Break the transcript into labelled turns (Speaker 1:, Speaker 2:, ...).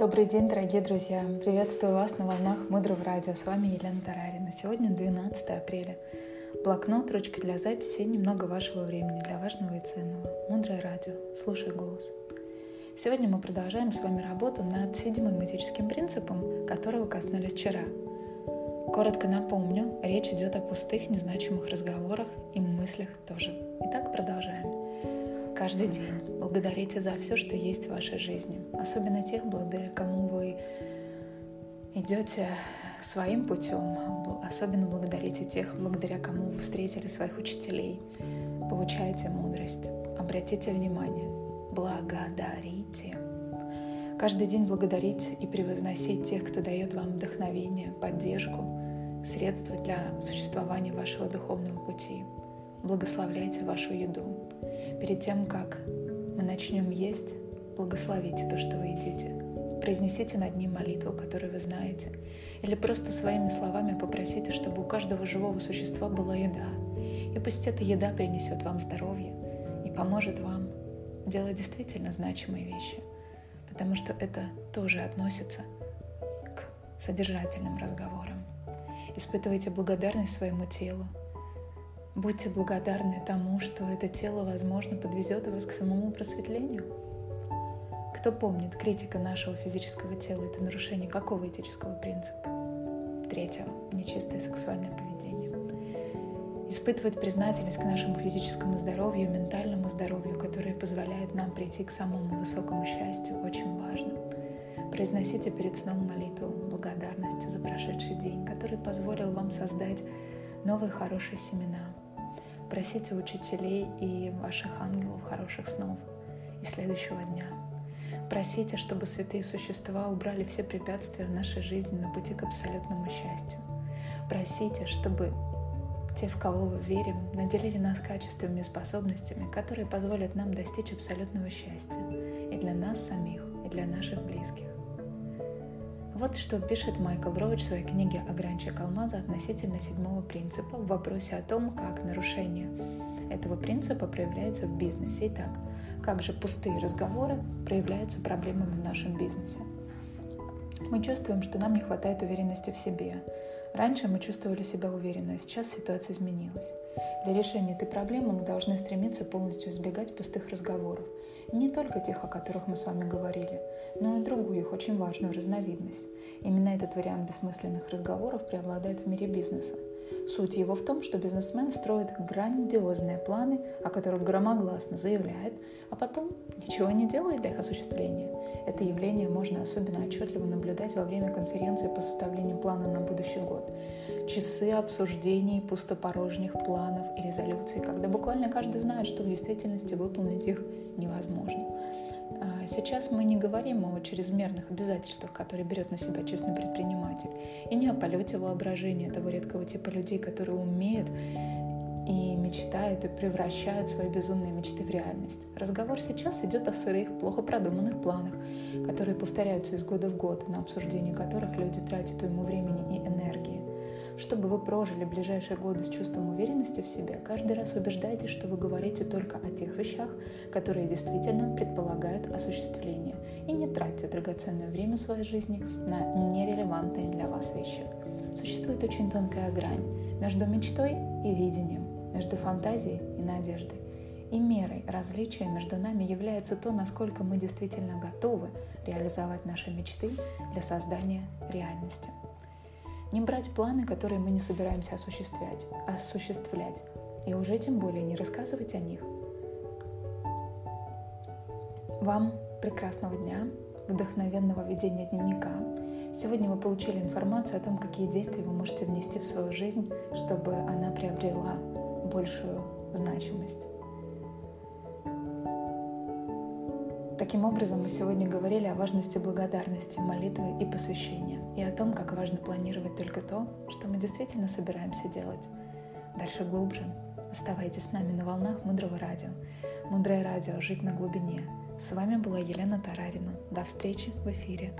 Speaker 1: Добрый день, дорогие друзья! Приветствую вас на волнах Мудрого радио. С вами Елена Тарарина. Сегодня 12 апреля. Блокнот, ручка для записи и немного вашего времени для важного и ценного. Мудрое радио. Слушай голос. Сегодня мы продолжаем с вами работу над седьмым этическим принципом, которого коснулись вчера. Коротко напомню, речь идет о пустых, незначимых разговорах и мыслях тоже. Итак, продолжаем каждый день. Благодарите за все, что есть в вашей жизни. Особенно тех, благодаря кому вы идете своим путем. Особенно благодарите тех, благодаря кому вы встретили своих учителей. Получайте мудрость. Обратите внимание. Благодарите. Каждый день благодарить и превозносить тех, кто дает вам вдохновение, поддержку, средства для существования вашего духовного пути. Благословляйте вашу еду. Перед тем, как мы начнем есть, благословите то, что вы едите. Произнесите над ним молитву, которую вы знаете. Или просто своими словами попросите, чтобы у каждого живого существа была еда. И пусть эта еда принесет вам здоровье и поможет вам делать действительно значимые вещи. Потому что это тоже относится к содержательным разговорам. Испытывайте благодарность своему телу, Будьте благодарны тому, что это тело, возможно, подвезет вас к самому просветлению. Кто помнит, критика нашего физического тела — это нарушение какого этического принципа? Третьего — нечистое сексуальное поведение. Испытывать признательность к нашему физическому здоровью, ментальному здоровью, которое позволяет нам прийти к самому высокому счастью, очень важно. Произносите перед сном молитву благодарности за прошедший день, который позволил вам создать новые хорошие семена, Просите учителей и ваших ангелов хороших снов и следующего дня. Просите, чтобы святые существа убрали все препятствия в нашей жизни на пути к абсолютному счастью. Просите, чтобы те, в кого вы верим, наделили нас качествами и способностями, которые позволят нам достичь абсолютного счастья и для нас самих, и для наших близких. Вот что пишет Майкл Роуч в своей книге «Огранчик алмаза» относительно седьмого принципа в вопросе о том, как нарушение этого принципа проявляется в бизнесе. Итак, как же пустые разговоры проявляются проблемами в нашем бизнесе? Мы чувствуем, что нам не хватает уверенности в себе. Раньше мы чувствовали себя уверенно, а сейчас ситуация изменилась. Для решения этой проблемы мы должны стремиться полностью избегать пустых разговоров. Не только тех, о которых мы с вами говорили, но и другую их очень важную разновидность. Именно этот вариант бессмысленных разговоров преобладает в мире бизнеса. Суть его в том, что бизнесмен строит грандиозные планы, о которых громогласно заявляет, а потом ничего не делает для их осуществления. Это явление особенно отчетливо наблюдать во время конференции по составлению плана на будущий год. Часы обсуждений пустопорожних планов и резолюций, когда буквально каждый знает, что в действительности выполнить их невозможно. А сейчас мы не говорим о чрезмерных обязательствах, которые берет на себя честный предприниматель, и не о полете воображения того редкого типа людей, которые умеют мечтают и превращают свои безумные мечты в реальность. Разговор сейчас идет о сырых, плохо продуманных планах, которые повторяются из года в год, на обсуждение которых люди тратят уйму времени и энергии. Чтобы вы прожили ближайшие годы с чувством уверенности в себе, каждый раз убеждайтесь, что вы говорите только о тех вещах, которые действительно предполагают осуществление, и не тратьте драгоценное время своей жизни на нерелевантные для вас вещи. Существует очень тонкая грань между мечтой и видением, между фантазией и надеждой. И мерой различия между нами является то, насколько мы действительно готовы реализовать наши мечты для создания реальности. Не брать планы, которые мы не собираемся осуществлять, осуществлять. И уже тем более не рассказывать о них. Вам прекрасного дня, вдохновенного ведения дневника. Сегодня вы получили информацию о том, какие действия вы можете внести в свою жизнь, чтобы она приобрела большую значимость. Таким образом, мы сегодня говорили о важности благодарности, молитвы и посвящения, и о том, как важно планировать только то, что мы действительно собираемся делать. Дальше глубже. Оставайтесь с нами на волнах Мудрого Радио. Мудрое Радио «Жить на глубине». С вами была Елена Тарарина. До встречи в эфире.